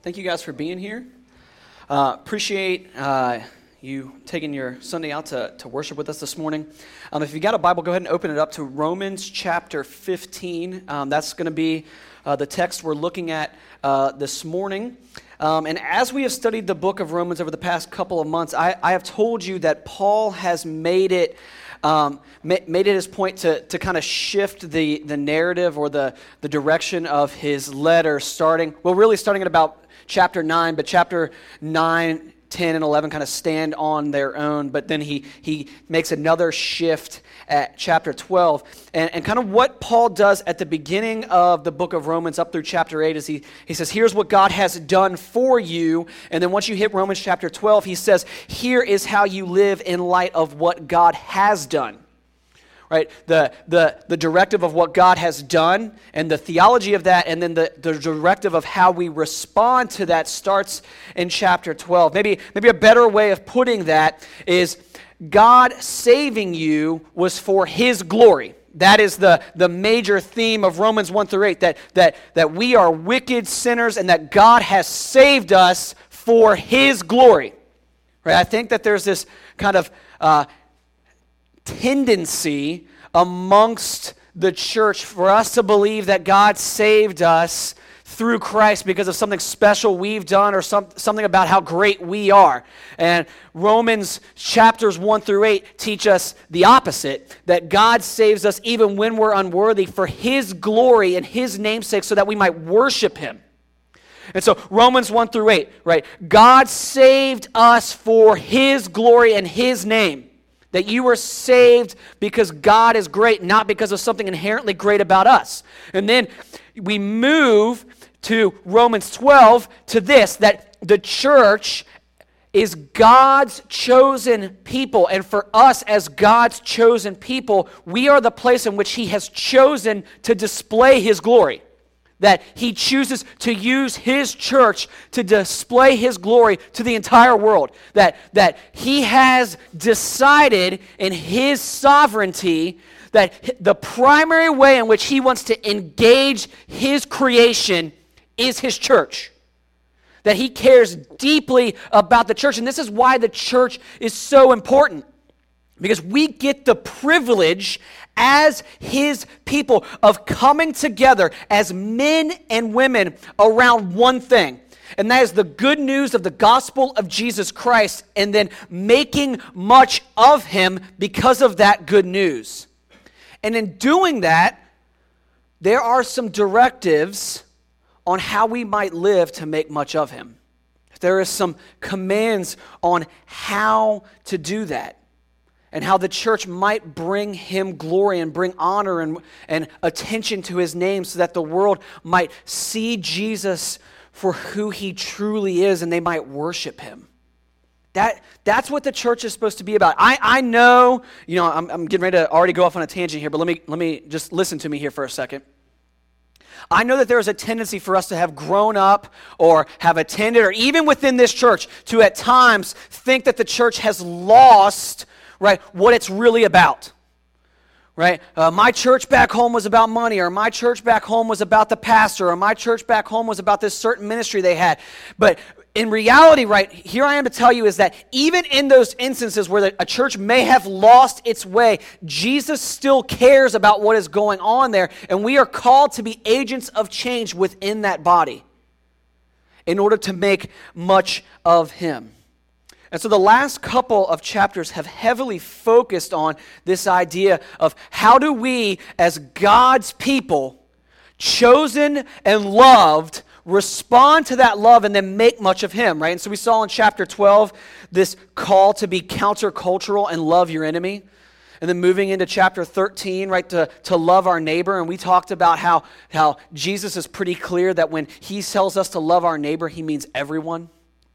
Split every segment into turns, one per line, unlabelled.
Thank you guys for being here. Uh, appreciate uh, you taking your Sunday out to, to worship with us this morning. Um, if you got a Bible, go ahead and open it up to Romans chapter 15. Um, that's going to be uh, the text we're looking at uh, this morning. Um, and as we have studied the book of Romans over the past couple of months, I, I have told you that Paul has made it um, made it his point to, to kind of shift the, the narrative or the, the direction of his letter, starting, well, really starting at about chapter 9, but chapter 9, 10, and 11 kind of stand on their own, but then he, he makes another shift at chapter 12. And, and kind of what Paul does at the beginning of the book of Romans up through chapter 8 is he, he says, Here's what God has done for you. And then once you hit Romans chapter 12, he says, Here is how you live in light of what God has done right? The, the, the directive of what God has done and the theology of that, and then the, the directive of how we respond to that starts in chapter 12. Maybe, maybe a better way of putting that is God saving you was for his glory. That is the, the major theme of Romans 1 through 8 that, that, that we are wicked sinners and that God has saved us for his glory. Right? I think that there's this kind of uh, tendency amongst the church for us to believe that God saved us through Christ because of something special we've done or some, something about how great we are. And Romans chapters 1 through 8 teach us the opposite that God saves us even when we're unworthy for His glory and His namesake so that we might worship Him. And so, Romans 1 through 8, right? God saved us for His glory and His name. That you were saved because God is great, not because of something inherently great about us. And then we move to Romans 12 to this that the church is God's chosen people. And for us, as God's chosen people, we are the place in which He has chosen to display His glory. That He chooses to use His church to display His glory to the entire world. That, that He has decided in His sovereignty that the primary way in which He wants to engage His creation is his church. That he cares deeply about the church. And this is why the church is so important. Because we get the privilege as his people of coming together as men and women around one thing. And that is the good news of the gospel of Jesus Christ, and then making much of him because of that good news. And in doing that, there are some directives on how we might live to make much of him. There are some commands on how to do that and how the church might bring him glory and bring honor and, and attention to his name so that the world might see Jesus for who he truly is and they might worship him. That, that's what the church is supposed to be about. I, I know, you know, I'm, I'm getting ready to already go off on a tangent here, but let me, let me just listen to me here for a second. I know that there is a tendency for us to have grown up or have attended, or even within this church, to at times think that the church has lost, right, what it's really about. Right? Uh, my church back home was about money, or my church back home was about the pastor, or my church back home was about this certain ministry they had. But in reality, right, here I am to tell you is that even in those instances where a church may have lost its way, Jesus still cares about what is going on there, and we are called to be agents of change within that body in order to make much of Him. And so the last couple of chapters have heavily focused on this idea of how do we, as God's people, chosen and loved, respond to that love and then make much of him, right? And so we saw in chapter 12 this call to be countercultural and love your enemy. And then moving into chapter 13, right, to, to love our neighbor. And we talked about how, how Jesus is pretty clear that when he tells us to love our neighbor, he means everyone,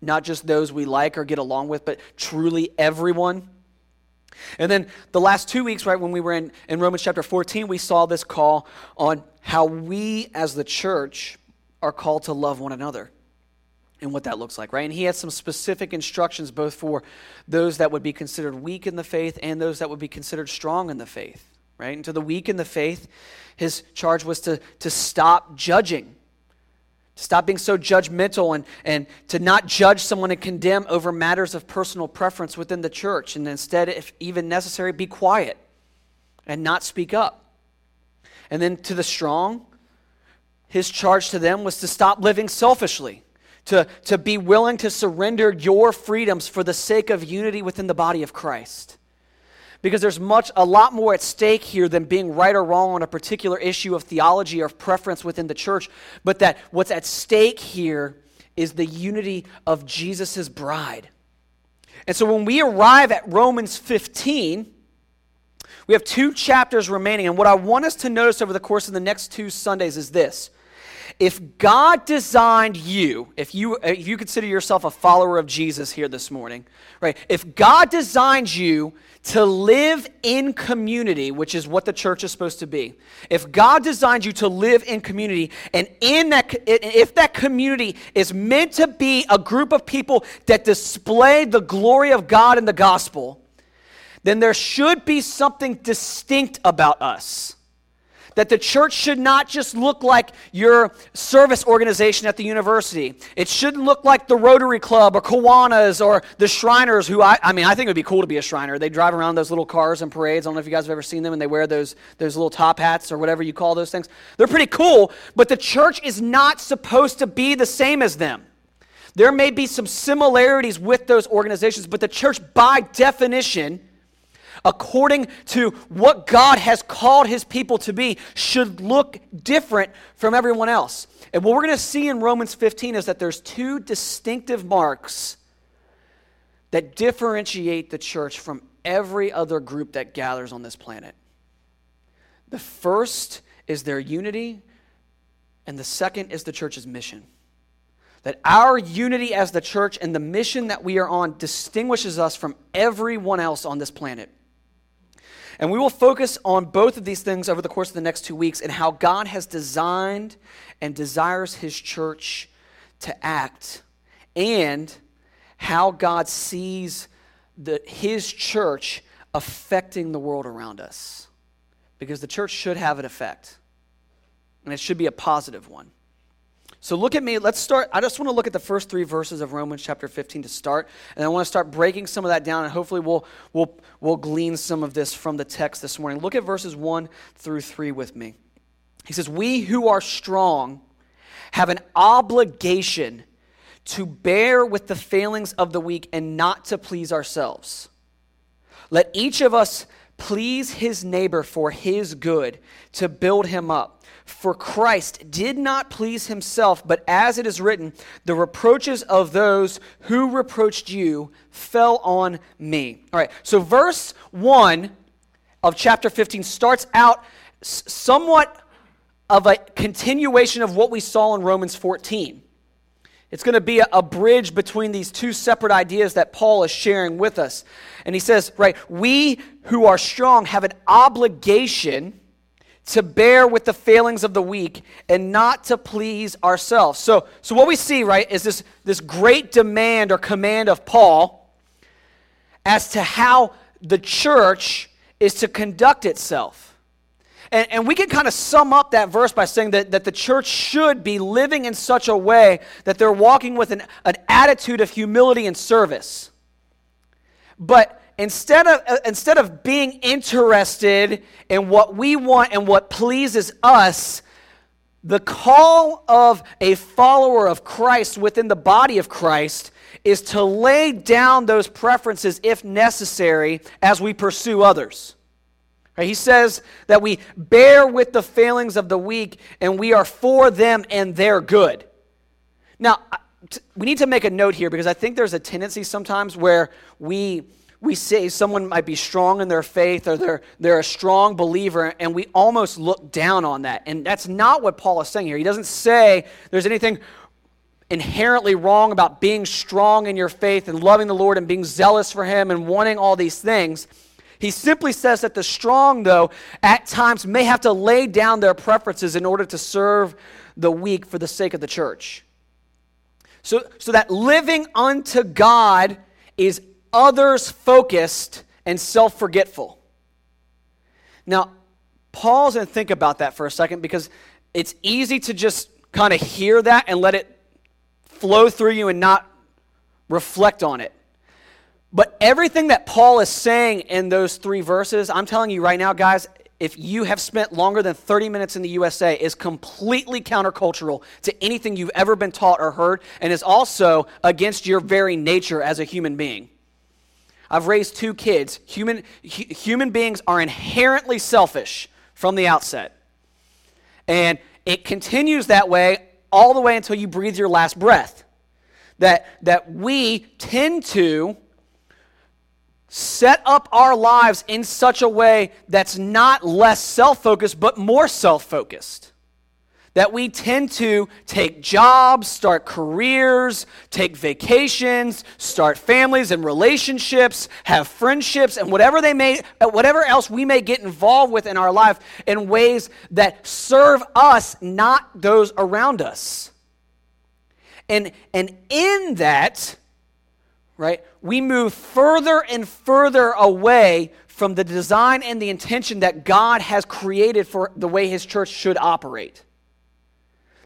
not just those we like or get along with, but truly everyone. And then the last two weeks, right, when we were in, in Romans chapter 14, we saw this call on how we as the church are called to love one another and what that looks like, right? And he had some specific instructions both for those that would be considered weak in the faith and those that would be considered strong in the faith, right? And to the weak in the faith, his charge was to, to stop judging, to stop being so judgmental and, and to not judge someone and condemn over matters of personal preference within the church, and instead, if even necessary, be quiet and not speak up. And then to the strong, his charge to them was to stop living selfishly, to, to be willing to surrender your freedoms for the sake of unity within the body of Christ because there's much a lot more at stake here than being right or wrong on a particular issue of theology or preference within the church but that what's at stake here is the unity of jesus' bride and so when we arrive at romans 15 we have two chapters remaining and what i want us to notice over the course of the next two sundays is this if God designed you, if you if you consider yourself a follower of Jesus here this morning, right? If God designed you to live in community, which is what the church is supposed to be. If God designed you to live in community, and in that, if that community is meant to be a group of people that display the glory of God in the gospel, then there should be something distinct about us. That the church should not just look like your service organization at the university. It shouldn't look like the Rotary Club or Kiwanis or the Shriners, who I, I mean, I think it would be cool to be a Shriner. They drive around those little cars and parades. I don't know if you guys have ever seen them, and they wear those, those little top hats or whatever you call those things. They're pretty cool, but the church is not supposed to be the same as them. There may be some similarities with those organizations, but the church, by definition, according to what God has called his people to be, should look different from everyone else. And what we're going to see in Romans 15 is that there's two distinctive marks that differentiate the church from every other group that gathers on this planet. The first is their unity, and the second is the church's mission. That our unity as the church and the mission that we are on distinguishes us from everyone else on this planet. And we will focus on both of these things over the course of the next two weeks and how God has designed and desires his church to act and how God sees the, his church affecting the world around us. Because the church should have an effect, and it should be a positive one. So look at me. Let's start. I just want to look at the first three verses of Romans chapter 15 to start. And I want to start breaking some of that down, and hopefully we'll, we'll, we'll glean some of this from the text this morning. Look at verses 1 through 3 with me. He says, We who are strong have an obligation to bear with the failings of the weak and not to please ourselves. Let each of us please his neighbor for his good, to build him up. For Christ did not please himself, but as it is written, the reproaches of those who reproached you fell on me. All right, so verse 1 of chapter 15 starts out somewhat of a continuation of what we saw in Romans 14. It's going to be a, bridge between these two separate ideas that Paul is sharing with us. And he says, right, we who are strong have an obligation to bear with the failings of the weak and not to please ourselves. So, so what we see, right, is this, this great demand or command of Paul as to how the church is to conduct itself. And, and we can kind of sum up that verse by saying that, that the church should be living in such a way that they're walking with an, an attitude of humility and service. But instead of, uh, instead of being interested in what we want and what pleases us, the call of a follower of Christ within the body of Christ is to lay down those preferences if necessary as we pursue others. Right? He says that we bear with the failings of the weak and we are for them and their good. Now, we need to make a note here because I think there's a tendency sometimes where we we say someone might be strong in their faith or they're, they're a strong believer, and we almost look down on that. And that's not what Paul is saying here. He doesn't say there's anything inherently wrong about being strong in your faith and loving the Lord and being zealous for Him and wanting all these things. He simply says that the strong, though, at times may have to lay down their preferences in order to serve the weak for the sake of the church. So, so that living unto God is others focused and self forgetful. Now, pause and think about that for a second because it's easy to just kind of hear that and let it flow through you and not reflect on it. But everything that Paul is saying in those three verses, I'm telling you right now, guys, if you have spent longer than 30 minutes in the USA, is completely countercultural to anything you've ever been taught or heard, and is also against your very nature as a human being. I've raised two kids. Human, hu- human beings are inherently selfish from the outset. And it continues that way all the way until you breathe your last breath. That, that we tend to set up our lives in such a way that's not less self focused, but more self focused. That we tend to take jobs, start careers, take vacations, start families and relationships, have friendships, and whatever they may, uh, whatever else we may get involved with in our life in ways that serve us, not those around us. And, and in that, right? We move further and further away from the design and the intention that God has created for the way His church should operate.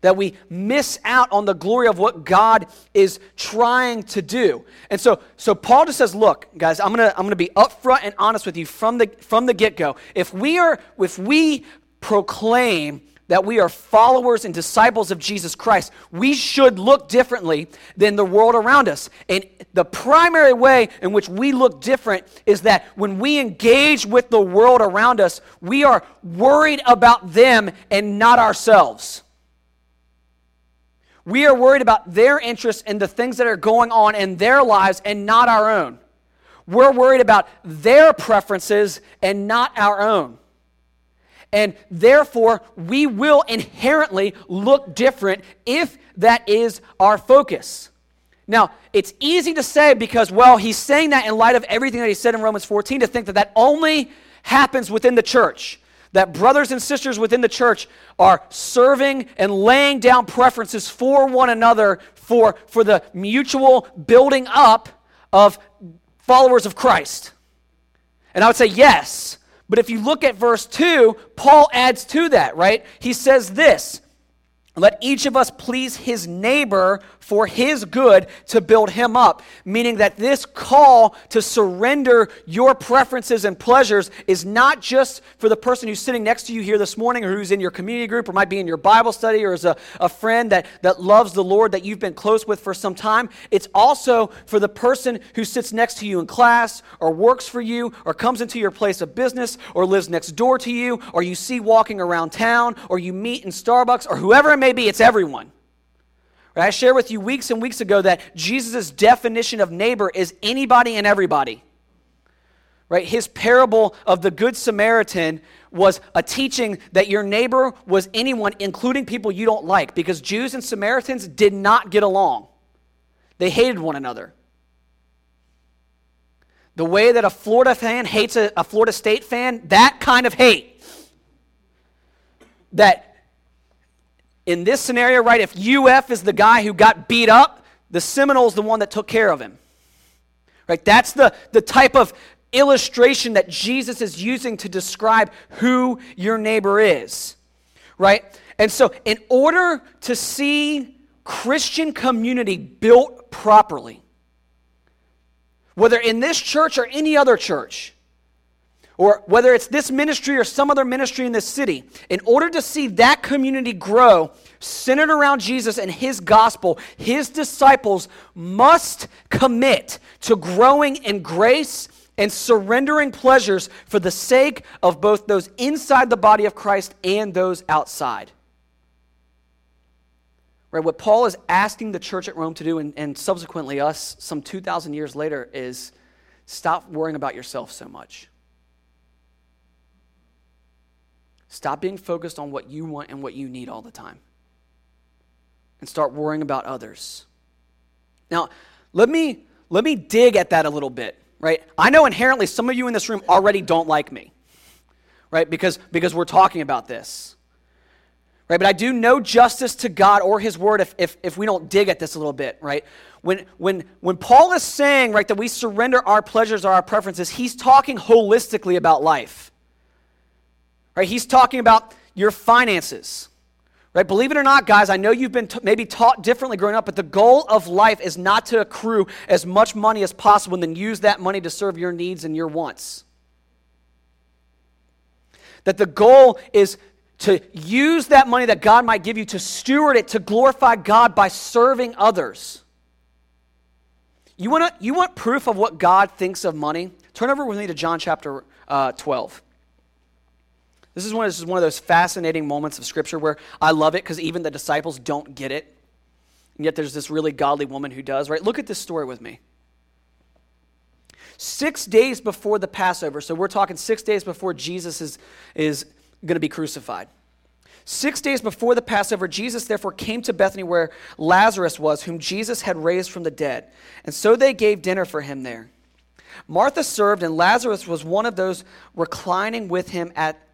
That we miss out on the glory of what God is trying to do. And so, so Paul just says, look, guys, I'm gonna, I'm gonna be upfront and honest with you from the, from the get-go. If we are, if we proclaim that we are followers and disciples of Jesus Christ, we should look differently than the world around us. And the primary way in which we look different is that when we engage with the world around us, we are worried about them and not ourselves. We are worried about their interests and the things that are going on in their lives and not our own. We're worried about their preferences and not our own. And therefore, we will inherently look different if that is our focus. Now, it's easy to say because, well, he's saying that in light of everything that he said in Romans 14 to think that that only happens within the church. That brothers and sisters within the church are serving and laying down preferences for one another for, for the mutual building up of followers of Christ. And I would say, yes, but if you look at verse 2, Paul adds to that, right? He says this Let each of us please his neighbor for his good to build him up. Meaning that this call to surrender your preferences and pleasures is not just for the person who's sitting next to you here this morning or who's in your community group or might be in your Bible study or is a, a friend that, that loves the Lord that you've been close with for some time. It's also for the person who sits next to you in class or works for you or comes into your place of business or lives next door to you or you see walking around town or you meet in Starbucks or whoever it may be. It's everyone. I shared with you weeks and weeks ago that Jesus' definition of neighbor is anybody and everybody. Right? His parable of the Good Samaritan was a teaching that your neighbor was anyone, including people you don't like, because Jews and Samaritans did not get along. They hated one another. The way that a Florida fan hates a, a Florida State fan, that kind of hate. That in this scenario, right, if UF is the guy who got beat up, the Seminole's the one that took care of him. Right? That's the, the type of illustration that Jesus is using to describe who your neighbor is. Right? And so, in order to see Christian community built properly, whether in this church or any other church, or whether it's this ministry or some other ministry in this city, in order to see that community grow centered around Jesus and his gospel, his disciples must commit to growing in grace and surrendering pleasures for the sake of both those inside the body of Christ and those outside. Right, what Paul is asking the church at Rome to do, and, and subsequently us some 2,000 years later, is stop worrying about yourself so much. Stop being focused on what you want and what you need all the time. And start worrying about others. Now, let me let me dig at that a little bit, right? I know inherently some of you in this room already don't like me. Right? Because because we're talking about this. Right? But I do no justice to God or his word if, if, if we don't dig at this a little bit, right? When, when, when Paul is saying, right, that we surrender our pleasures or our preferences, he's talking holistically about life. Right? He's talking about your finances. Right? Believe it or not, guys, I know you've been t- maybe taught differently growing up, but the goal of life is not to accrue as much money as possible and then use that money to serve your needs and your wants. That the goal is to use that money that God might give you to steward it to glorify God by serving others. You want, you want proof of what God thinks of money? Turn over with me to John chapter uh, 12. This is, one, this is one of those fascinating moments of Scripture where I love it because even the disciples don't get it. And yet there's this really godly woman who does, right? Look at this story with me. Six days before the Passover, so we're talking six days before Jesus is, is going to be crucified. Six days before the Passover, Jesus therefore came to Bethany where Lazarus was, whom Jesus had raised from the dead. And so they gave dinner for him there. Martha served, and Lazarus was one of those reclining with him at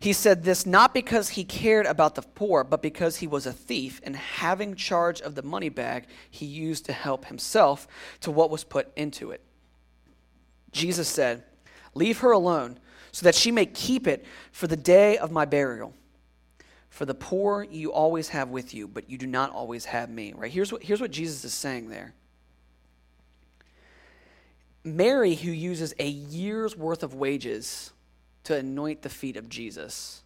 He said this not because he cared about the poor, but because he was a thief, and having charge of the money bag, he used to help himself to what was put into it. Jesus said, Leave her alone, so that she may keep it for the day of my burial. For the poor you always have with you, but you do not always have me. Right? Here's what, here's what Jesus is saying there. Mary, who uses a year's worth of wages to anoint the feet of Jesus.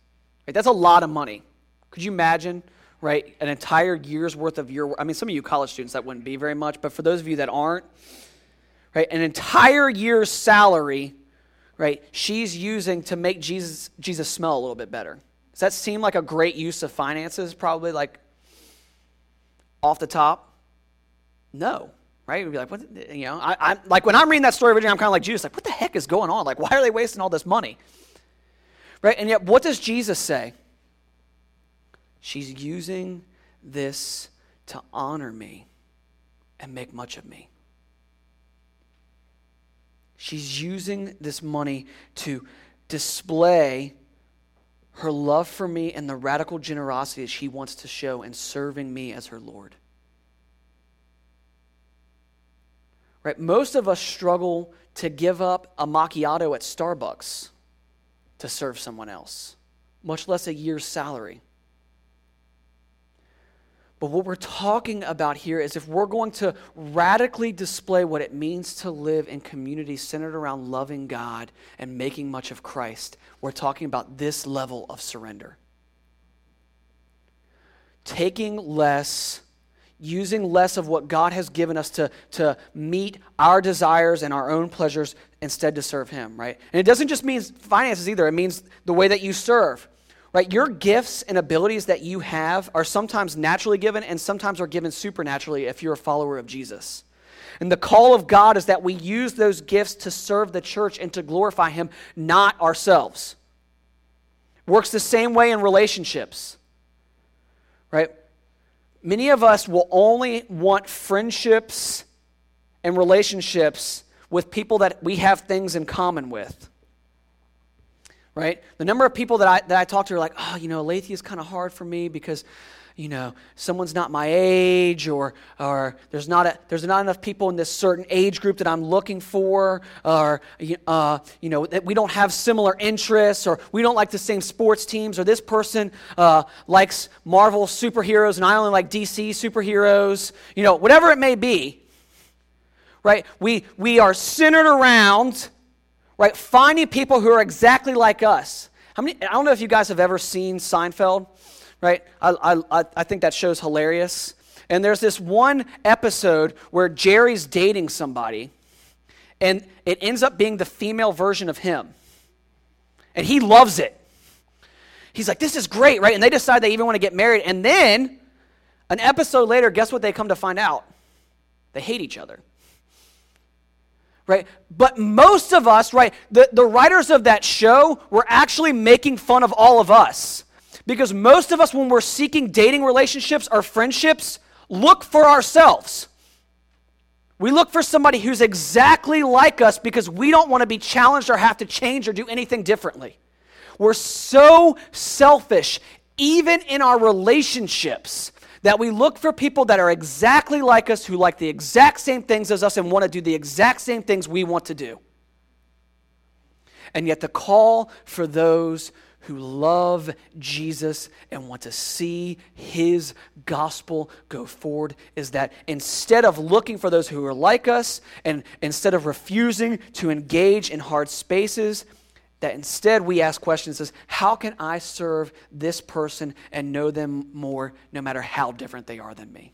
Right? That's a lot of money. Could you imagine, right, an entire year's worth of your I mean some of you college students that wouldn't be very much, but for those of you that aren't, right, an entire year's salary, right, she's using to make Jesus Jesus smell a little bit better. Does that seem like a great use of finances probably like off the top? No right? You'd be like, what, you know, I, I, like when I'm reading that story originally, I'm kind of like Jesus, like, what the heck is going on? Like, why are they wasting all this money? Right? And yet, what does Jesus say? She's using this to honor me and make much of me. She's using this money to display her love for me and the radical generosity that she wants to show in serving me as her Lord. Right? Most of us struggle to give up a macchiato at Starbucks to serve someone else, much less a year's salary. But what we're talking about here is if we're going to radically display what it means to live in communities centered around loving God and making much of Christ, we're talking about this level of surrender. Taking less using less of what God has given us to, to meet our desires and our own pleasures instead to serve Him, right? And it doesn't just mean finances either, it means the way that you serve, right? Your gifts and abilities that you have are sometimes naturally given and sometimes are given supernaturally if you're a follower of Jesus. And the call of God is that we use those gifts to serve the church and to glorify Him, not ourselves. Works the same way in relationships, right? Many of us will only want friendships and relationships with people that we have things in common with. Right? The number of people that I, that I talk to are like, oh, you know, Aletheia is kind of hard for me because you know, someone's not my age, or, or there's, not a, there's not enough people in this certain age group that I'm looking for, or, uh, you know, that we don't have similar interests, or we don't like the same sports teams, or this person uh, likes Marvel superheroes and I only like DC superheroes, you know, whatever it may be, right? We, we are centered around, right, finding people who are exactly like us. How many, I don't know if you guys have ever seen Seinfeld right? I, I, I think that show's hilarious. And there's this one episode where Jerry's dating somebody, and it ends up being the female version of him. And he loves it. He's like, this is great, right? And they decide they even want to get married. And then, an episode later, guess what they come to find out? They hate each other. Right? But most of us, right, the, the writers of that show were actually making fun of all of us. Because most of us, when we're seeking dating relationships or friendships, look for ourselves. We look for somebody who's exactly like us because we don't want to be challenged or have to change or do anything differently. We're so selfish, even in our relationships, that we look for people that are exactly like us, who like the exact same things as us, and want to do the exact same things we want to do. And yet, the call for those who love Jesus and want to see his gospel go forward is that instead of looking for those who are like us and instead of refusing to engage in hard spaces, that instead we ask questions as how can I serve this person and know them more no matter how different they are than me?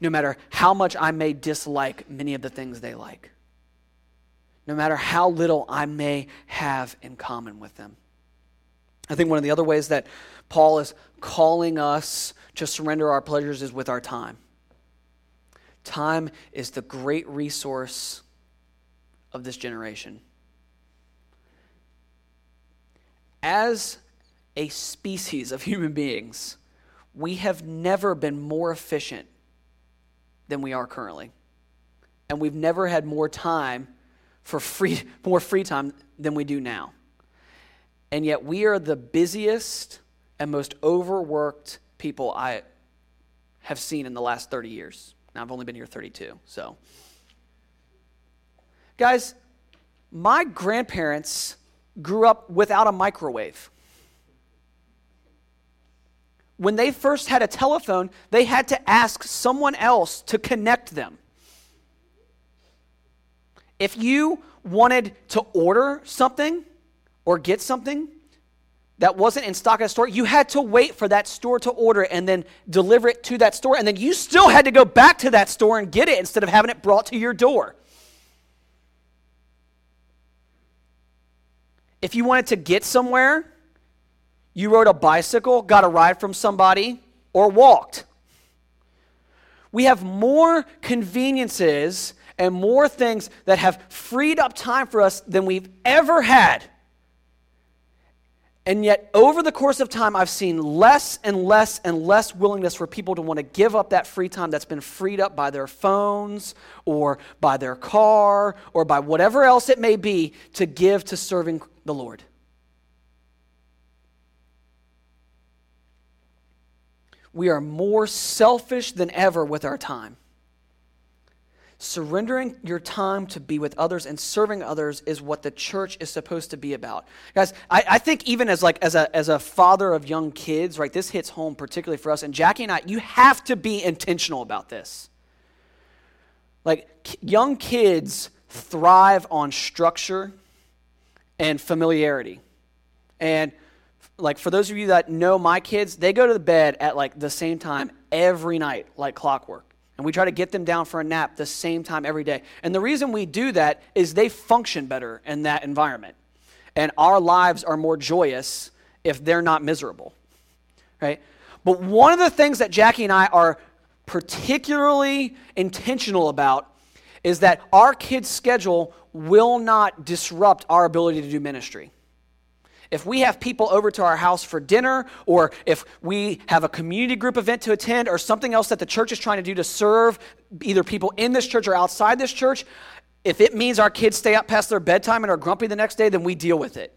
No matter how much I may dislike many of the things they like no matter how little I may have in common with them. I think one of the other ways that Paul is calling us to surrender our pleasures is with our time. Time is the great resource of this generation. As a species of human beings, we have never been more efficient than we are currently. And we've never had more time for free, more free time than we do now. And yet we are the busiest and most overworked people I have seen in the last 30 years. Now, I've only been here 32, so. Guys, my grandparents grew up without a microwave. When they first had a telephone, they had to ask someone else to connect them. If you wanted to order something or get something that wasn't in stock at a store, you had to wait for that store to order it and then deliver it to that store. And then you still had to go back to that store and get it instead of having it brought to your door. If you wanted to get somewhere, you rode a bicycle, got a ride from somebody, or walked. We have more conveniences and more things that have freed up time for us than we've ever had. And yet, over the course of time, I've seen less and less and less willingness for people to want to give up that free time that's been freed up by their phones or by their car or by whatever else it may be to give to serving the Lord. We are more selfish than ever with our time. Surrendering your time to be with others and serving others is what the church is supposed to be about. Guys, I, I, think even as like as a as a father of young kids, right, this hits home particularly for us. And Jackie and I, you have to be intentional about this. Like young kids thrive on structure and familiarity. And like for those of you that know my kids, they go to the bed at like the same time every night, like clockwork. And we try to get them down for a nap the same time every day. And the reason we do that is they function better in that environment. And our lives are more joyous if they're not miserable. Right? But one of the things that Jackie and I are particularly intentional about is that our kids' schedule will not disrupt our ability to do ministry. If we have people over to our house for dinner, or if we have a community group event to attend, or something else that the church is trying to do to serve either people in this church or outside this church, if it means our kids stay up past their bedtime and are grumpy the next day, then we deal with it.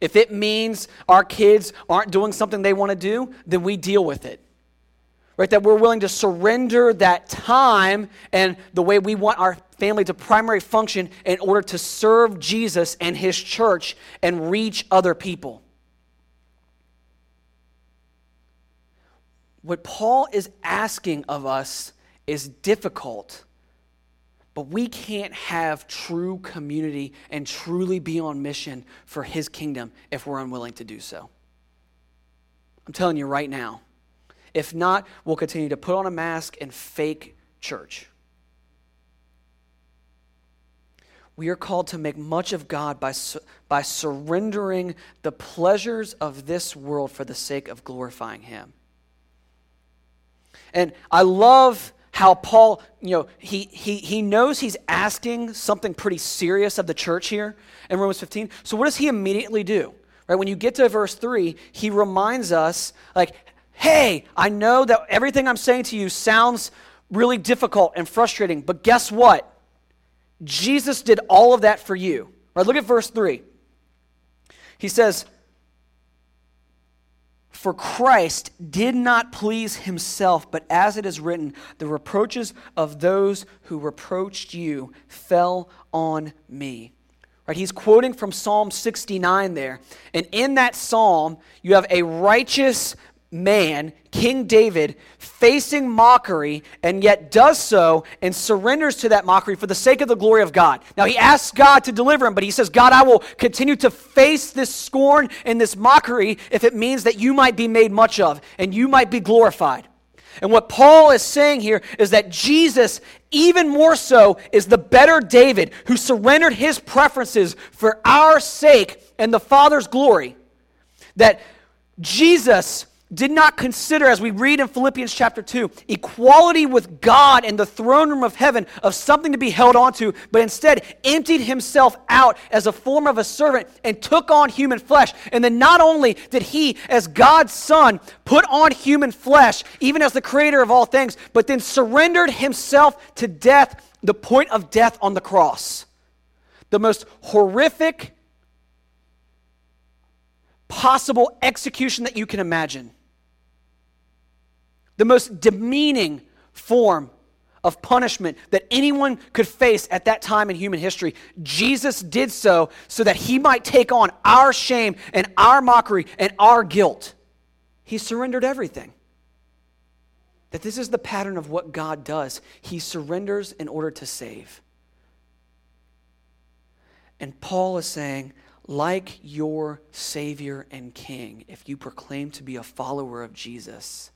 If it means our kids aren't doing something they want to do, then we deal with it right? That we're willing to surrender that time and the way we want our family to primary function in order to serve Jesus and his church and reach other people. What Paul is asking of us is difficult, but we can't have true community and truly be on mission for his kingdom if we're unwilling to do so. I'm telling you right now. If not, we'll continue to put on a mask and fake church. We are called to make much of God by, by surrendering the pleasures of this world for the sake of glorifying Him. And I love how Paul, you know, he, he, he knows he's asking something pretty serious of the church here in Romans 15. So what does he immediately do? Right? When you get to verse 3, he reminds us, like, hey, I know that everything I'm saying to you sounds really difficult and frustrating. But guess what? Jesus did all of that for you. Right, look at verse 3. He says, For Christ did not please himself, but as it is written, the reproaches of those who reproached you fell on me. Right, he's quoting from Psalm 69 there. And in that psalm, you have a righteous man, King David, facing mockery, and yet does so and surrenders to that mockery for the sake of the glory of God. Now, he asks God to deliver him, but he says, God, I will continue to face this scorn and this mockery if it means that you might be made much of and you might be glorified. And what Paul is saying here is that Jesus, even more so, is the better David who surrendered his preferences for our sake and the Father's glory. That Jesus did not consider, as we read in Philippians chapter 2, equality with God in the throne room of heaven of something to be held onto, but instead emptied himself out as a form of a servant and took on human flesh. And then not only did he, as God's son, put on human flesh, even as the creator of all things, but then surrendered himself to death, the point of death on the cross. The most horrific possible execution that you can imagine the most demeaning form of punishment that anyone could face at that time in human history. Jesus did so so that he might take on our shame and our mockery and our guilt. He surrendered everything. That this is the pattern of what God does. He surrenders in order to save. And Paul is saying, like your Savior and King, if you proclaim to be a follower of Jesus,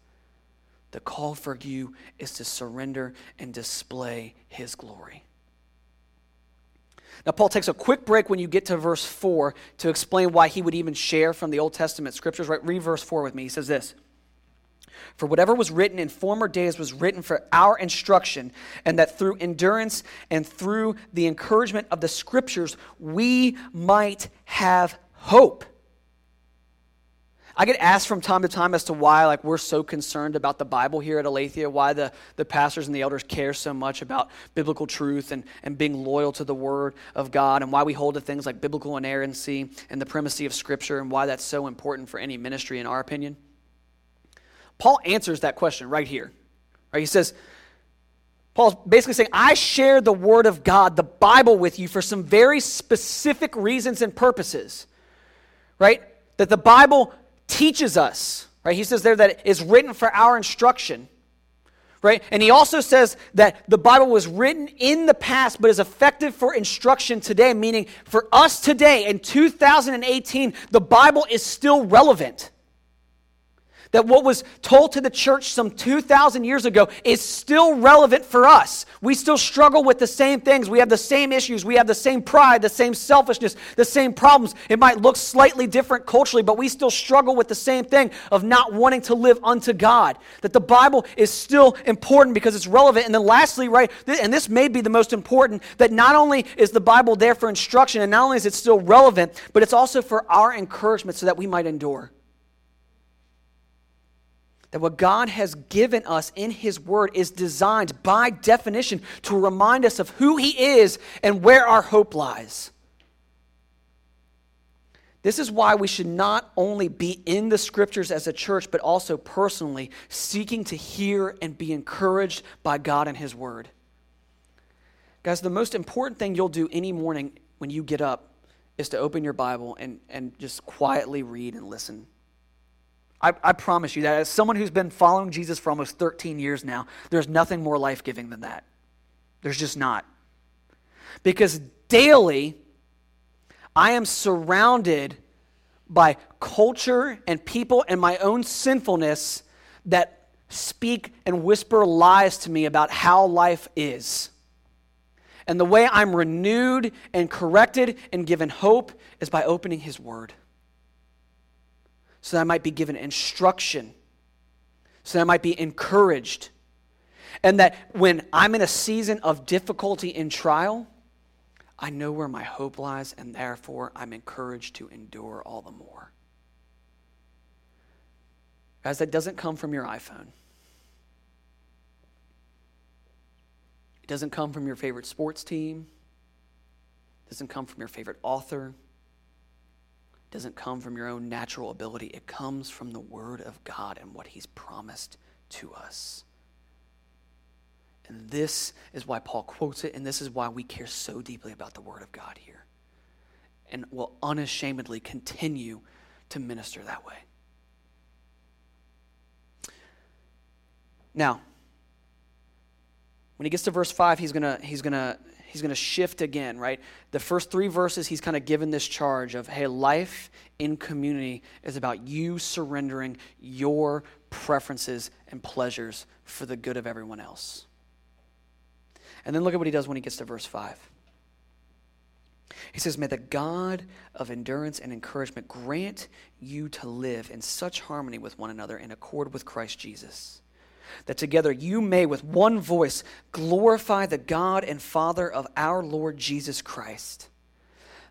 the call for you is to surrender and display his glory. Now, Paul takes a quick break when you get to verse 4 to explain why he would even share from the Old Testament scriptures. Right, read verse 4 with me. He says this For whatever was written in former days was written for our instruction, and that through endurance and through the encouragement of the scriptures we might have hope. I get asked from time to time as to why like we're so concerned about the Bible here at Aletheia, why the, the pastors and the elders care so much about biblical truth and, and being loyal to the Word of God, and why we hold to things like biblical inerrancy and the primacy of Scripture, and why that's so important for any ministry, in our opinion. Paul answers that question right here. Right? He says, Paul's basically saying, I share the Word of God, the Bible, with you for some very specific reasons and purposes. Right? That the Bible teaches us, right? He says there that it's written for our instruction, right? And he also says that the Bible was written in the past but is effective for instruction today, meaning for us today in 2018, the Bible is still relevant. That what was told to the church some 2,000 years ago is still relevant for us. We still struggle with the same things. We have the same issues. We have the same pride, the same selfishness, the same problems. It might look slightly different culturally, but we still struggle with the same thing of not wanting to live unto God. That the Bible is still important because it's relevant. And then lastly, right, and this may be the most important, that not only is the Bible there for instruction and not only is it still relevant, but it's also for our encouragement so that we might endure. That what God has given us in His Word is designed by definition to remind us of who He is and where our hope lies. This is why we should not only be in the scriptures as a church, but also personally seeking to hear and be encouraged by God and His Word. Guys, the most important thing you'll do any morning when you get up is to open your Bible and, and just quietly read and listen I, I, promise you that as someone who's been following Jesus for almost 13 years now, there's nothing more life giving than that. There's just not. Because daily, I am surrounded by culture and people and my own sinfulness that speak and whisper lies to me about how life is. And the way I'm renewed and corrected and given hope is by opening His Word so that I might be given instruction, so that I might be encouraged. And that when I'm in a season of difficulty and trial, I know where my hope lies, and therefore I'm encouraged to endure all the more. Guys, that doesn't come from your iPhone. It doesn't come from your favorite sports team, it doesn't come from your favorite author, doesn't come from your own natural ability. It comes from the Word of God and what He's promised to us. And this is why Paul quotes it, and this is why we care so deeply about the Word of God here. And will unashamedly continue to minister that way. Now, when he gets to verse 5, he's going to he's to he's going to shift again, right? The first 3 verses he's kind of given this charge of hey, life in community is about you surrendering your preferences and pleasures for the good of everyone else. And then look at what he does when he gets to verse 5. He says, May the God of endurance and encouragement grant you to live in such harmony with one another in accord with Christ Jesus that together you may with one voice glorify the God and Father of our Lord Jesus Christ.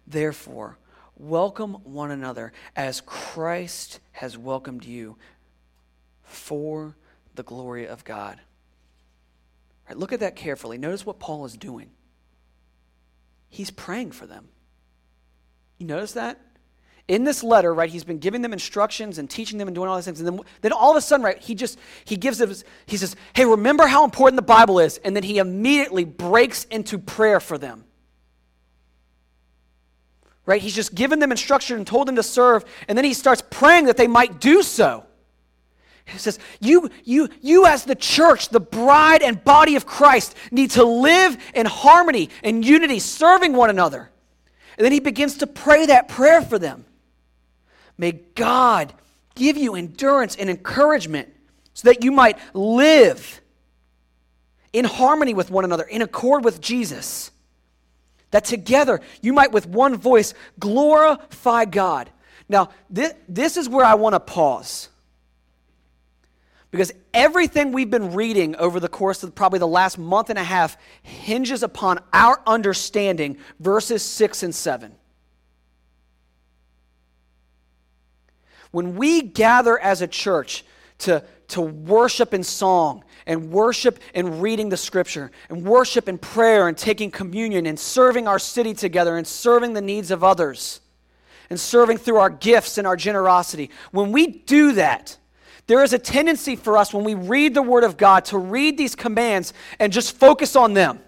Therefore, welcome one another as Christ has welcomed you for the glory of God. Right, look at that carefully. Notice what Paul is doing. He's praying for them. You notice that? In this letter, right, he's been giving them instructions and teaching them and doing all these things. And then, then all of a sudden, right, he just, he gives them, he says, hey, remember how important the Bible is. And then he immediately breaks into prayer for them. Right? He's just given them instruction and told them to serve. And then he starts praying that they might do so. He says, you, you, you as the church, the bride and body of Christ, need to live in harmony and unity, serving one another. And then he begins to pray that prayer for them. May God give you endurance and encouragement so that you might live in harmony with one another, in accord with Jesus. That together you might, with one voice, glorify God. Now, this, this is where I want to pause. Because everything we've been reading over the course of probably the last month and a half hinges upon our understanding verses 6 and 7. When we gather as a church to, to worship in song and worship in reading the scripture and worship in prayer and taking communion and serving our city together and serving the needs of others and serving through our gifts and our generosity, when we do that, there is a tendency for us when we read the Word of God to read these commands and just focus on them.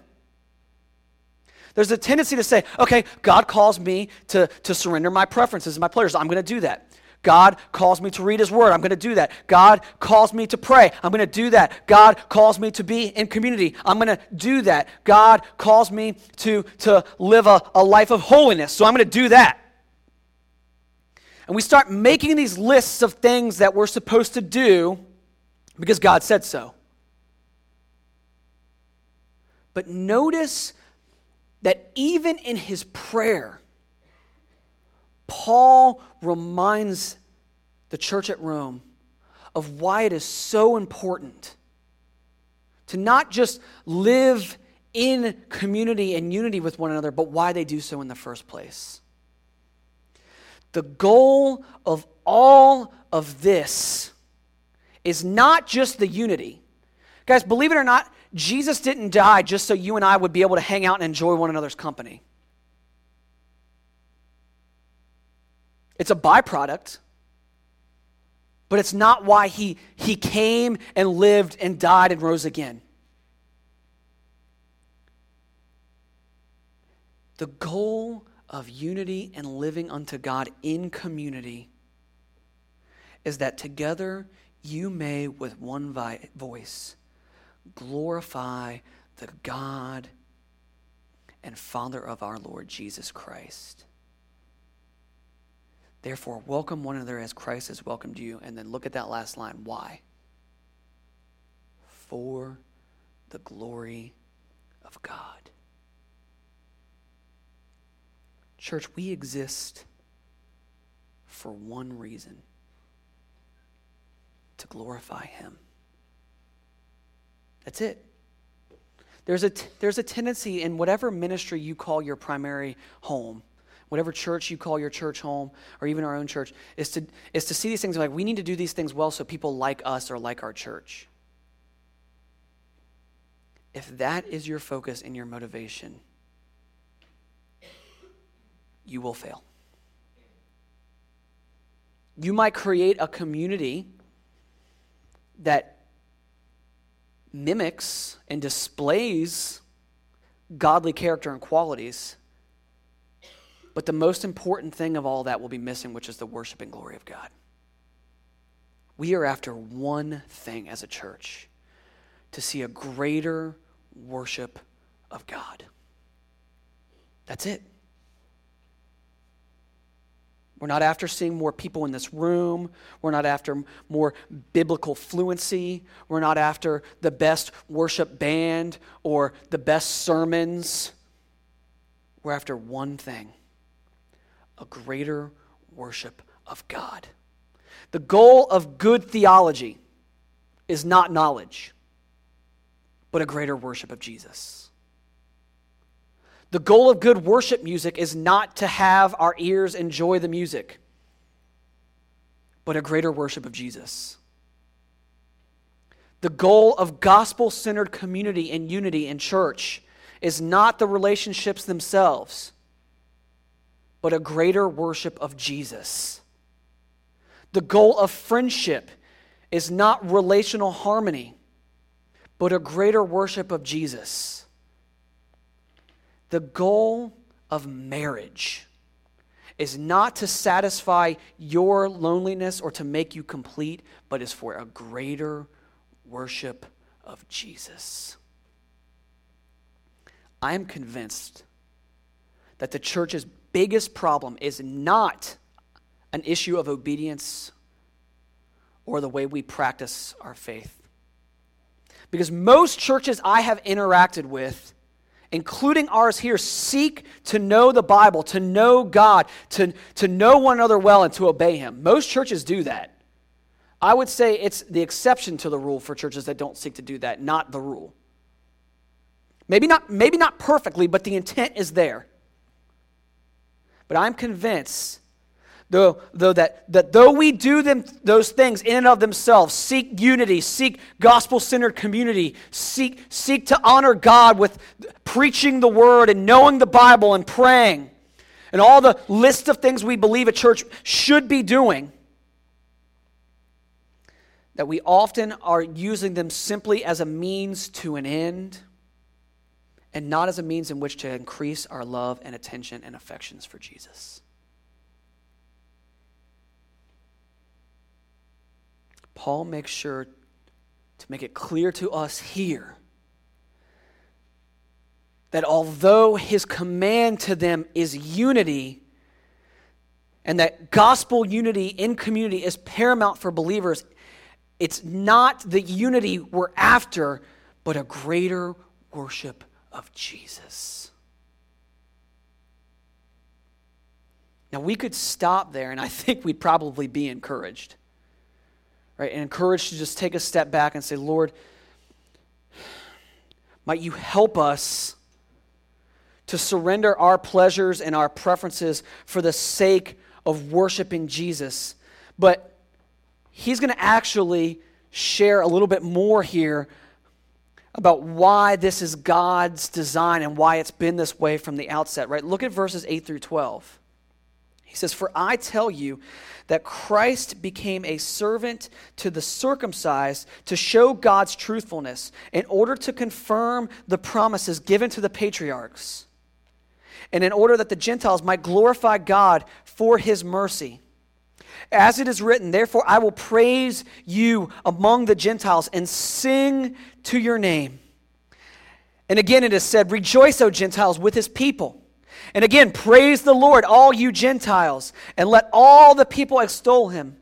There's a tendency to say, okay, God calls me to, to surrender my preferences and my pleasures. I'm going to do that. God calls me to read His Word. I'm going to do that. God calls me to pray. I'm going to do that. God calls me to be in community. I'm going to do that. God calls me to, to live a, a life of holiness. So I'm going to do that. And we start making these lists of things that we're supposed to do because God said so. But notice that even in his prayer, Paul reminds the church at Rome of why it is so important to not just live in community and unity with one another, but why they do so in the first place. The goal of all of this is not just the unity. Guys, believe it or not, Jesus didn't die just so you and I would be able to hang out and enjoy one another's company. It's a byproduct, but it's not why he, he came and lived and died and rose again. The goal of unity and living unto God in community is that together you may, with one voice, glorify the God and Father of our Lord Jesus Christ. Therefore, welcome one another as Christ has welcomed you. And then look at that last line. Why? For the glory of God. Church, we exist for one reason to glorify Him. That's it. There's a, t- there's a tendency in whatever ministry you call your primary home whatever church you call your church home, or even our own church, is to, is to see these things like we need to do these things well so people like us or like our church. if that is your focus and your motivation, you will fail. You might create a community that mimics and displays godly character and qualities. But the most important thing of all that will be missing, which is the worship and glory of God. We are after one thing as a church to see a greater worship of God. That's it. We're not after seeing more people in this room. We're not after more biblical fluency. We're not after the best worship band or the best sermons. We're after one thing a greater worship of God. The goal of good theology is not knowledge, but a greater worship of Jesus. The goal of good worship music is not to have our ears enjoy the music, but a greater worship of Jesus. The goal of gospel centered community and unity in church is not the relationships themselves, but a greater worship of Jesus. The goal of friendship is not relational harmony, but a greater worship of Jesus. The goal of marriage is not to satisfy your loneliness or to make you complete, but is for a greater worship of Jesus. I am convinced that the church's biggest problem is not an issue of obedience or the way we practice our faith. Because most churches I have interacted with including ours here, seek to know the Bible, to know God, to, to know one another well, and to obey Him. Most churches do that. I would say it's the exception to the rule for churches that don't seek to do that, not the rule. Maybe not, maybe not perfectly, but the intent is there. But I'm convinced though, though that, that though we do them, those things in and of themselves, seek unity, seek gospel centered community, seek, seek to honor God with preaching the word and knowing the Bible and praying, and all the list of things we believe a church should be doing, that we often are using them simply as a means to an end and not as a means in which to increase our love and attention and affections for Jesus. Paul makes sure to make it clear to us here that although his command to them is unity, and that gospel unity in community is paramount for believers, it's not the unity we're after, but a greater worship of Jesus. Now, we could stop there, and I think we'd probably be encouraged right? And encouraged to just take a step back and say, Lord, might you help us to surrender our pleasures and our preferences for the sake of worshiping Jesus. But he's going to actually share a little bit more here about why this is God's design and why it's been this way from the outset, right? Look at verses 8 through 12. He says, For I tell you that Christ became a servant to the circumcised to show God's truthfulness in order to confirm the promises given to the patriarchs, and in order that the Gentiles might glorify God for his mercy. As it is written, therefore I will praise you among the Gentiles and sing to your name. And again it is said, Rejoice, O Gentiles, with his people. And again, praise the Lord, all you Gentiles, and let all the people extol him.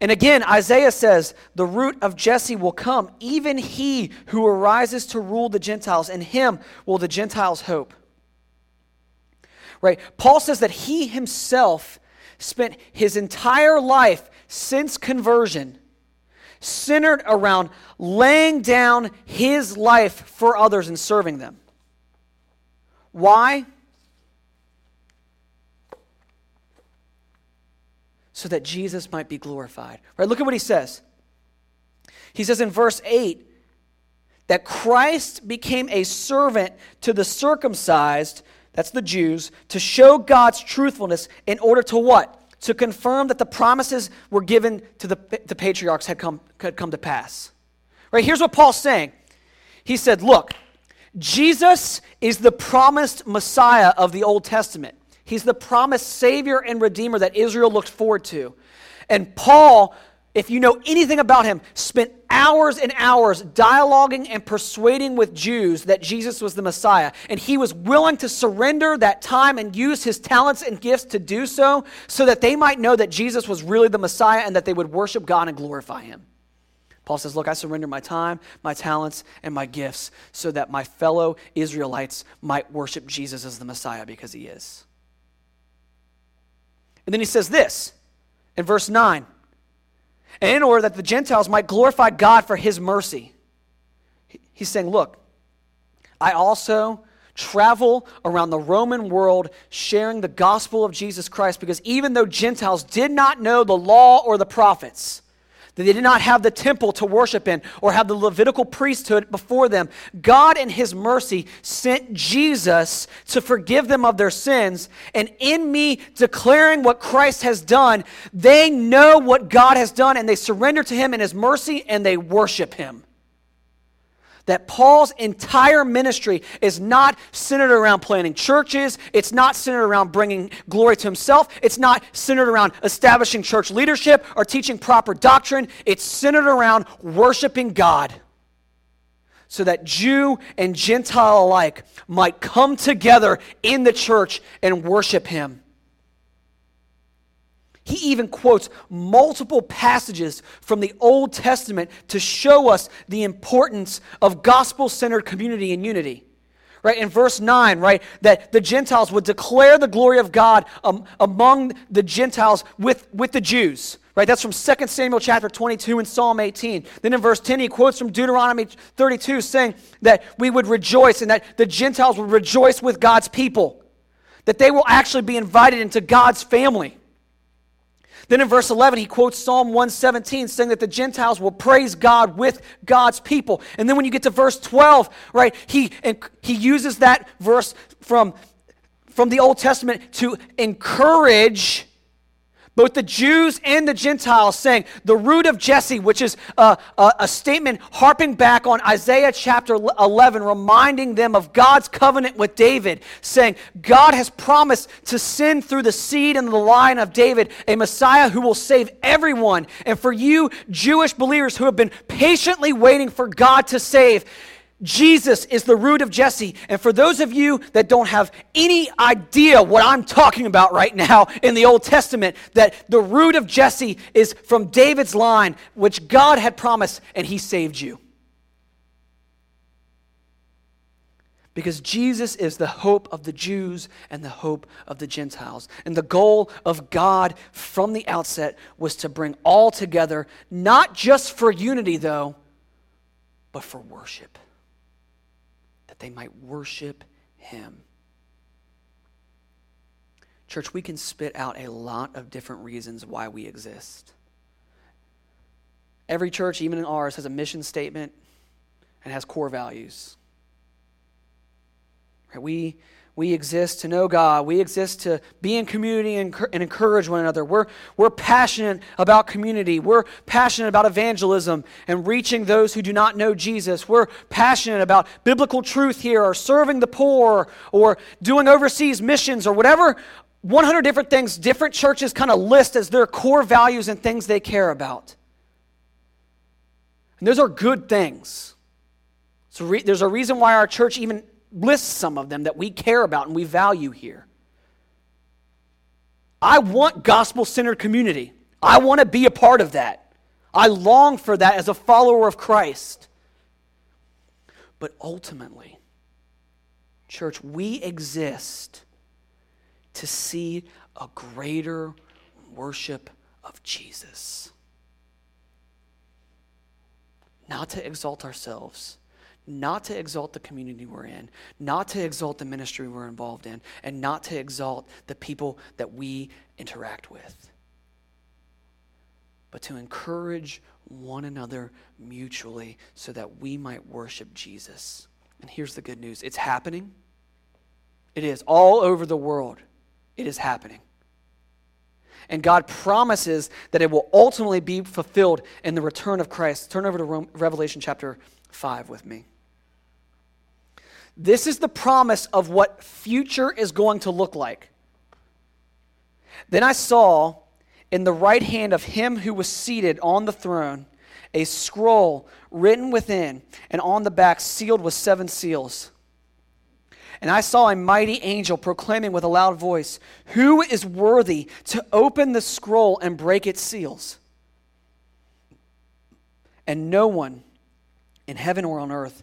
And again, Isaiah says, The root of Jesse will come, even he who arises to rule the Gentiles, and him will the Gentiles hope. Right? Paul says that he himself spent his entire life since conversion centered around laying down his life for others and serving them. Why? so that Jesus might be glorified. Right? Look at what he says. He says in verse 8 that Christ became a servant to the circumcised, that's the Jews, to show God's truthfulness in order to what? To confirm that the promises were given to the, the patriarchs had come, had come to pass. Right, here's what Paul's saying. He said, Look, Jesus is the promised Messiah of the Old Testament. He's the promised Savior and Redeemer that Israel looked forward to. And Paul, if you know anything about him, spent hours and hours dialoguing and persuading with Jews that Jesus was the Messiah. And he was willing to surrender that time and use his talents and gifts to do so, so that they might know that Jesus was really the Messiah and that they would worship God and glorify him. Paul says, Look, I surrender my time, my talents, and my gifts so that my fellow Israelites might worship Jesus as the Messiah because he is. And then he says this in verse 9 and in order that the Gentiles might glorify God for his mercy. He's saying, Look, I also travel around the Roman world sharing the gospel of Jesus Christ because even though Gentiles did not know the law or the prophets, that they did not have the temple to worship in or have the Levitical priesthood before them. God, in His mercy, sent Jesus to forgive them of their sins. And in me declaring what Christ has done, they know what God has done and they surrender to Him in His mercy and they worship Him that Paul's entire ministry is not centered around planting churches. It's not centered around bringing glory to himself. It's not centered around establishing church leadership or teaching proper doctrine. It's centered around worshiping God so that Jew and Gentile alike might come together in the church and worship him. He even quotes multiple passages from the Old Testament to show us the importance of gospel centered community and unity. Right, in verse 9, right, that the Gentiles would declare the glory of God um, among the Gentiles with, with the Jews. Right, that's from 2 Samuel chapter 22 and Psalm 18. Then in verse 10, he quotes from Deuteronomy 32 saying that we would rejoice and that the Gentiles would rejoice with God's people, that they will actually be invited into God's family. Then in verse 11, he quotes Psalm 117, saying that the Gentiles will praise God with God's people. And then when you get to verse 12, right, he, he uses that verse from, from the Old Testament to encourage both the Jews and the Gentiles, saying, The root of Jesse, which is a, a, a, statement harping back on Isaiah chapter 11, reminding them of God's covenant with David, saying, God has promised to send through the seed and the line of David a Messiah who will save everyone. And for you, Jewish believers who have been patiently waiting for God to save, Jesus is the root of Jesse. And for those of you that don't have any idea what I'm talking about right now in the Old Testament, that the root of Jesse is from David's line, which God had promised, and he saved you. Because Jesus is the hope of the Jews and the hope of the Gentiles. And the goal of God from the outset was to bring all together, not just for unity, though, but for worship they might worship him. Church, we can spit out a lot of different reasons why we exist. Every church, even in ours, has a mission statement and has core values. We we exist to know God. We exist to be in community and, encourage one another. We're, we're passionate about community. We're passionate about evangelism and reaching those who do not know Jesus. We're passionate about biblical truth here or serving the poor or doing overseas missions or whatever 100 different things different churches kind of list as their core values and things they care about. And those are good things. So re- there's a reason why our church even list some of them that we care about and we value here. I want gospel centered community. I want to be a part of that. I long for that as a follower of Christ. But ultimately, church, we exist to see a greater worship of Jesus. Not to exalt ourselves, not to exalt the community we're in, not to exalt the ministry we're involved in, and not to exalt the people that we interact with, but to encourage one another mutually so that we might worship Jesus. And here's the good news it's happening. It is all over the world. It is happening. And God promises that it will ultimately be fulfilled in the return of Christ. Turn over to Revelation chapter 5 with me. This is the promise of what future is going to look like. Then I saw in the right hand of him who was seated on the throne a scroll written within and on the back sealed with seven seals. And I saw a mighty angel proclaiming with a loud voice, Who is worthy to open the scroll and break its seals? And no one in heaven or on earth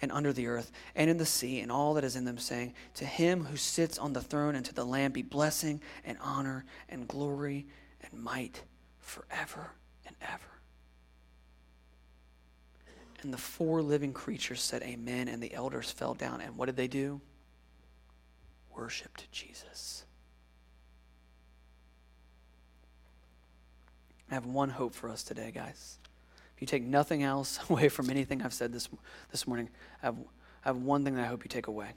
and under the earth and in the sea and all that is in them saying, To him who sits on the throne and to the Lamb be blessing and honor and glory and might forever and ever. And the four living creatures said, Amen. And the elders fell down. And what did they do? Worshipped Jesus. I have one hope for us today, guys. If you take nothing else away from anything I've said this, this morning, I have, I have one thing that I hope you take away.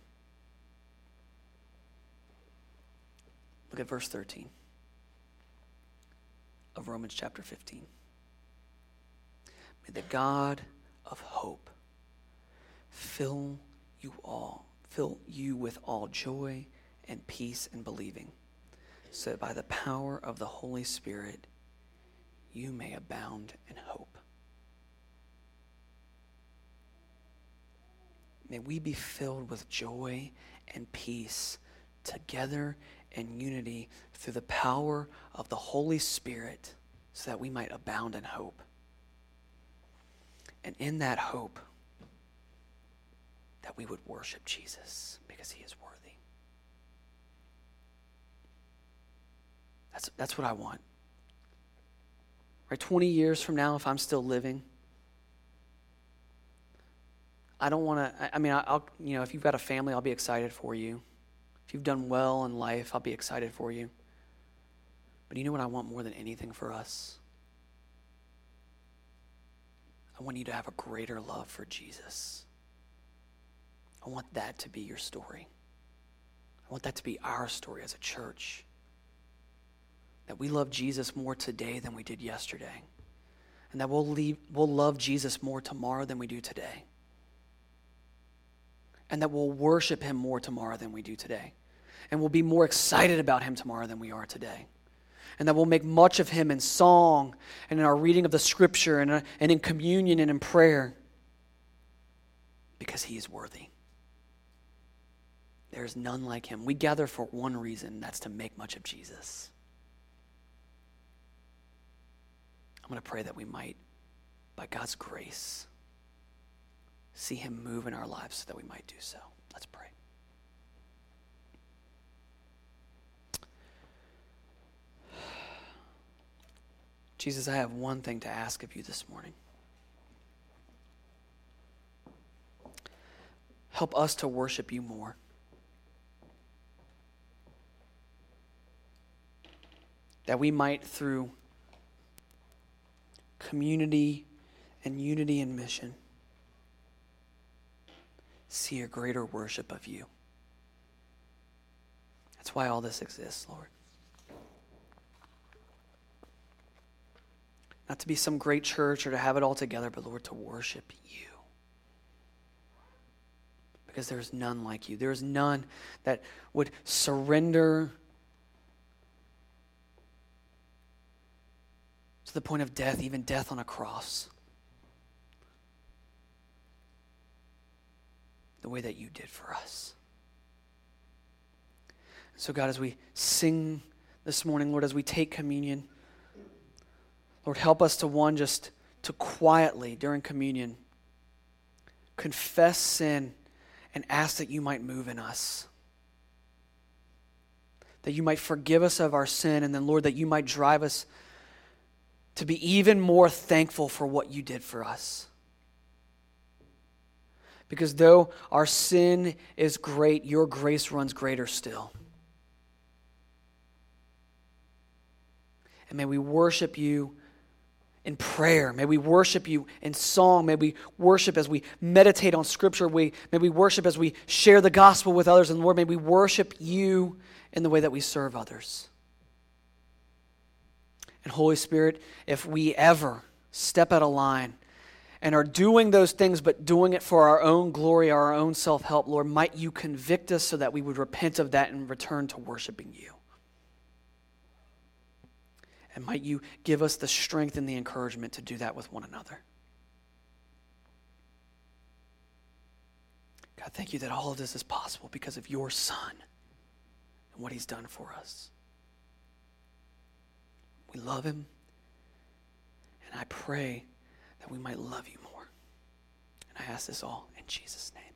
Look at verse 13 of Romans chapter 15. May the God of hope. Fill you all, fill you with all joy and peace and believing, so that by the power of the Holy Spirit you may abound in hope. May we be filled with joy and peace together in unity through the power of the Holy Spirit so that we might abound in hope. And in that hope, that we would worship Jesus because he is worthy. That's, that's what I want. Right, 20 years from now, if I'm still living, I don't want to, I mean, I'll, you know, if you've got a family, I'll be excited for you. If you've done well in life, I'll be excited for you. But you know what I want more than anything for us? I want you to have a greater love for Jesus. I want that to be your story. I want that to be our story as a church. That we love Jesus more today than we did yesterday. And that we'll, leave, we'll love Jesus more tomorrow than we do today and that we'll worship him more tomorrow than we do today. And we'll be more excited about him tomorrow than we are today. And that we'll make much of him in song and in our reading of the scripture and, uh, and in communion and in prayer because he is worthy. There is none like him. We gather for one reason that's to make much of Jesus. I'm going to pray that we might, by God's grace, see Him move in our lives so that we might do so. Let's pray. Jesus, I have one thing to ask of you this morning. Help us to worship you more. That we might, through community and unity and mission, see a greater worship of you. That's why all this exists, Lord. Not to be some great church or to have it all together, but Lord, to worship you. Because there is none like you. There is none that would surrender to the point of death, even death on a cross. The way that you did for us. So, God, as we sing this morning, Lord, as we take communion, Lord, help us to one, just to quietly during communion confess sin and ask that you might move in us. That you might forgive us of our sin, and then, Lord, that you might drive us to be even more thankful for what you did for us. Because though our sin is great, your grace runs greater still. And may we worship you in prayer. May we worship you in song. May we worship as we meditate on Scripture. We, may we worship as we share the gospel with others. And Lord, may we worship you in the way that we serve others. And Holy Spirit, if we ever step out of line and are doing those things, but doing it for our own glory, our own self help, Lord, might you convict us so that we would repent of that and return to worshiping you. And might you give us the strength and the encouragement to do that with one another. God, thank you that all of this is possible because of your Son and what he's done for us. We love him. And I pray that we might love you more. And I ask this all in Jesus' name.